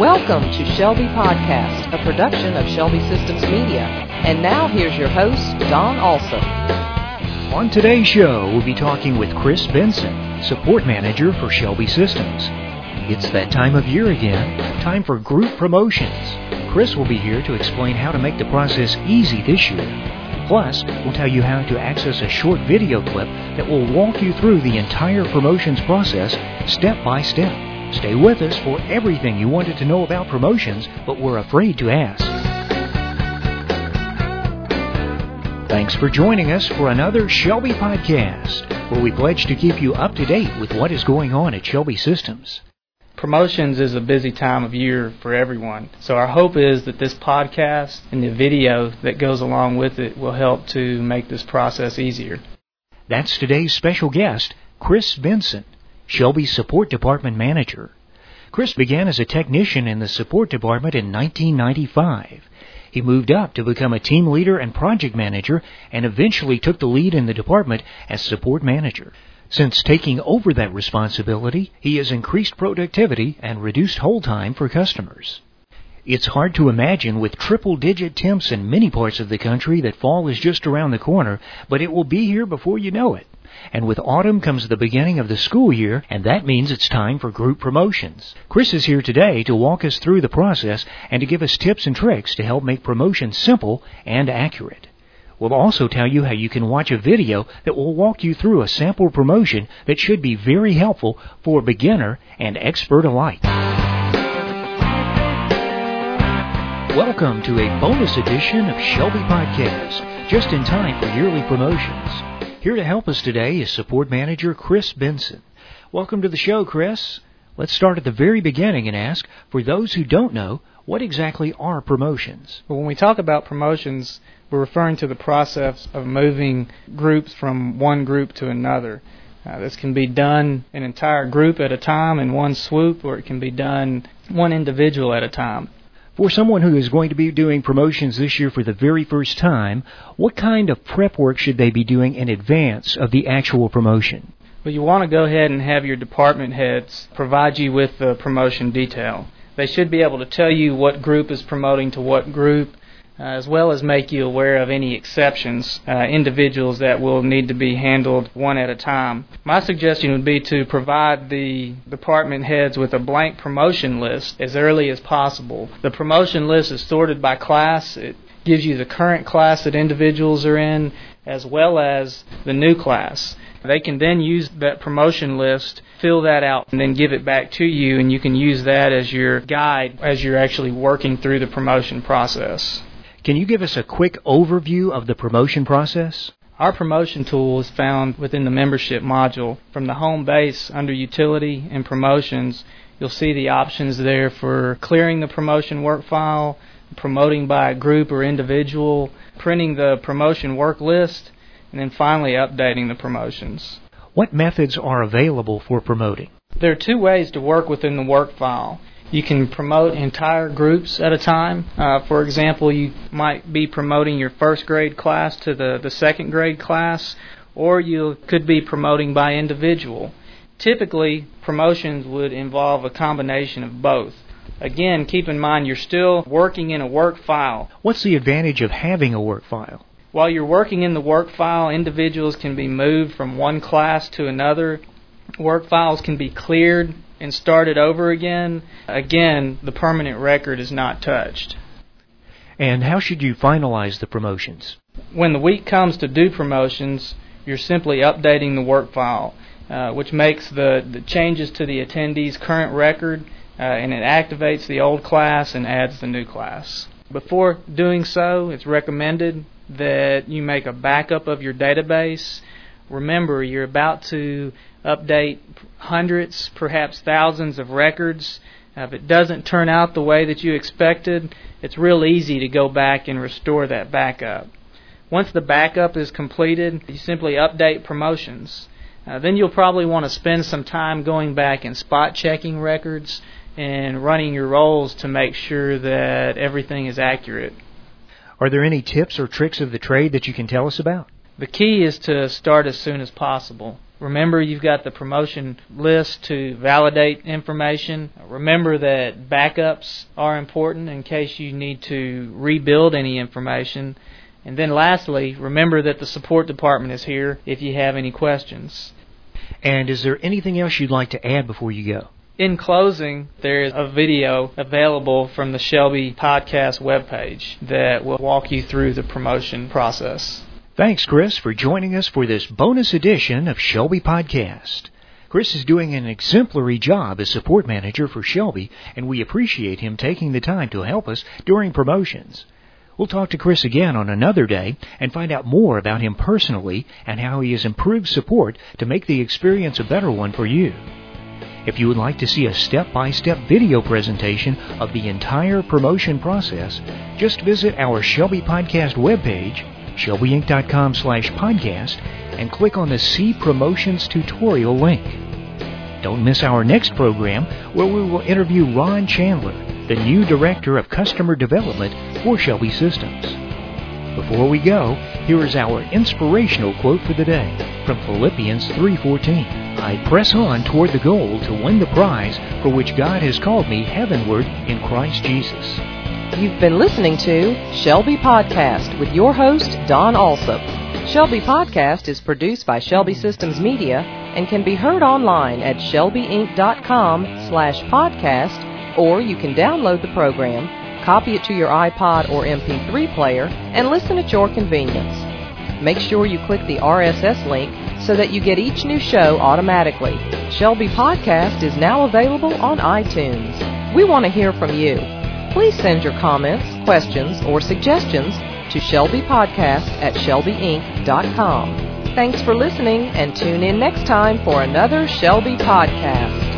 Welcome to Shelby Podcast, a production of Shelby Systems Media. And now here's your host, Don Alsop. On today's show, we'll be talking with Chris Benson, Support Manager for Shelby Systems. It's that time of year again, time for group promotions. Chris will be here to explain how to make the process easy this year. Plus, we'll tell you how to access a short video clip that will walk you through the entire promotions process step by step. Stay with us for everything you wanted to know about promotions but were afraid to ask. Thanks for joining us for another Shelby podcast, where we pledge to keep you up to date with what is going on at Shelby Systems. Promotions is a busy time of year for everyone. So our hope is that this podcast and the video that goes along with it will help to make this process easier. That's today's special guest, Chris Benson. Shelby Support Department Manager. Chris began as a technician in the support department in 1995. He moved up to become a team leader and project manager and eventually took the lead in the department as support manager. Since taking over that responsibility, he has increased productivity and reduced hold time for customers. It's hard to imagine with triple digit temps in many parts of the country that fall is just around the corner, but it will be here before you know it. And with autumn comes the beginning of the school year, and that means it's time for group promotions. Chris is here today to walk us through the process and to give us tips and tricks to help make promotions simple and accurate. We'll also tell you how you can watch a video that will walk you through a sample promotion that should be very helpful for beginner and expert alike. Welcome to a bonus edition of Shelby Podcast, just in time for yearly promotions. Here to help us today is Support Manager Chris Benson. Welcome to the show, Chris. Let's start at the very beginning and ask, for those who don't know, what exactly are promotions? Well, when we talk about promotions, we're referring to the process of moving groups from one group to another. Uh, this can be done an entire group at a time in one swoop, or it can be done one individual at a time. For someone who is going to be doing promotions this year for the very first time, what kind of prep work should they be doing in advance of the actual promotion? Well, you want to go ahead and have your department heads provide you with the promotion detail. They should be able to tell you what group is promoting to what group, uh, as well as make you aware of any exceptions, uh, individuals that will need to be handled one at a time. My suggestion would be to provide the department heads with a blank promotion list as early as possible. The promotion list is sorted by class. It gives you the current class that individuals are in, as well as the new class. They can then use that promotion list, fill that out, and then give it back to you, and you can use that as your guide as you're actually working through the promotion process. Can you give us a quick overview of the promotion process? Our promotion tool is found within the membership module. From the home base under utility and promotions, you'll see the options there for clearing the promotion work file, promoting by group or individual, printing the promotion work list, and then finally updating the promotions. What methods are available for promoting? There are two ways to work within the work file. You can promote entire groups at a time. Uh, for example, you might be promoting your first grade class to the, the second grade class, or you could be promoting by individual. Typically, promotions would involve a combination of both. Again, keep in mind you're still working in a work file. What's the advantage of having a work file? While you're working in the work file, individuals can be moved from one class to another. Work files can be cleared and start it over again. Again, the permanent record is not touched. And how should you finalize the promotions? When the week comes to do promotions, you're simply updating the work file, uh, which makes the, the changes to the attendee's current record uh, and it activates the old class and adds the new class. Before doing so, it's recommended that you make a backup of your database. Remember, you're about to update hundreds, perhaps thousands of records. Uh, if it doesn't turn out the way that you expected, it's real easy to go back and restore that backup. Once the backup is completed, you simply update promotions. Uh, then you'll probably want to spend some time going back and spot checking records and running your rolls to make sure that everything is accurate. Are there any tips or tricks of the trade that you can tell us about? The key is to start as soon as possible. Remember, you've got the promotion list to validate information. Remember that backups are important in case you need to rebuild any information. And then lastly, remember that the support department is here if you have any questions. And is there anything else you'd like to add before you go? In closing, there is a video available from the Shelby Podcast webpage that will walk you through the promotion process. Thanks, Chris, for joining us for this bonus edition of Shelby Podcast. Chris is doing an exemplary job as support manager for Shelby, and we appreciate him taking the time to help us during promotions. We'll talk to Chris again on another day and find out more about him personally and how he has improved support to make the experience a better one for you. If you would like to see a step-by-step video presentation of the entire promotion process, just visit our Shelby Podcast webpage, shelbyinc.com slash podcast, and click on the See Promotions tutorial link. Don't miss our next program where we will interview Ron Chandler, the new Director of Customer Development for Shelby Systems. Before we go, here is our inspirational quote for the day from Philippians 3:14. I press on toward the goal to win the prize for which God has called me heavenward in Christ Jesus. You've been listening to Shelby Podcast with your host, Don Alsop. Shelby Podcast is produced by Shelby Systems Media and can be heard online at shelbyinc.com slash podcast, or you can download the program, copy it to your iPod or MP3 player, and listen at your convenience. Make sure you click the RSS link so that you get each new show automatically. Shelby Podcast is now available on iTunes. We want to hear from you. Please send your comments, questions, or suggestions to Shelby Podcast at shelbyinc.com. Thanks for listening and tune in next time for another Shelby Podcast.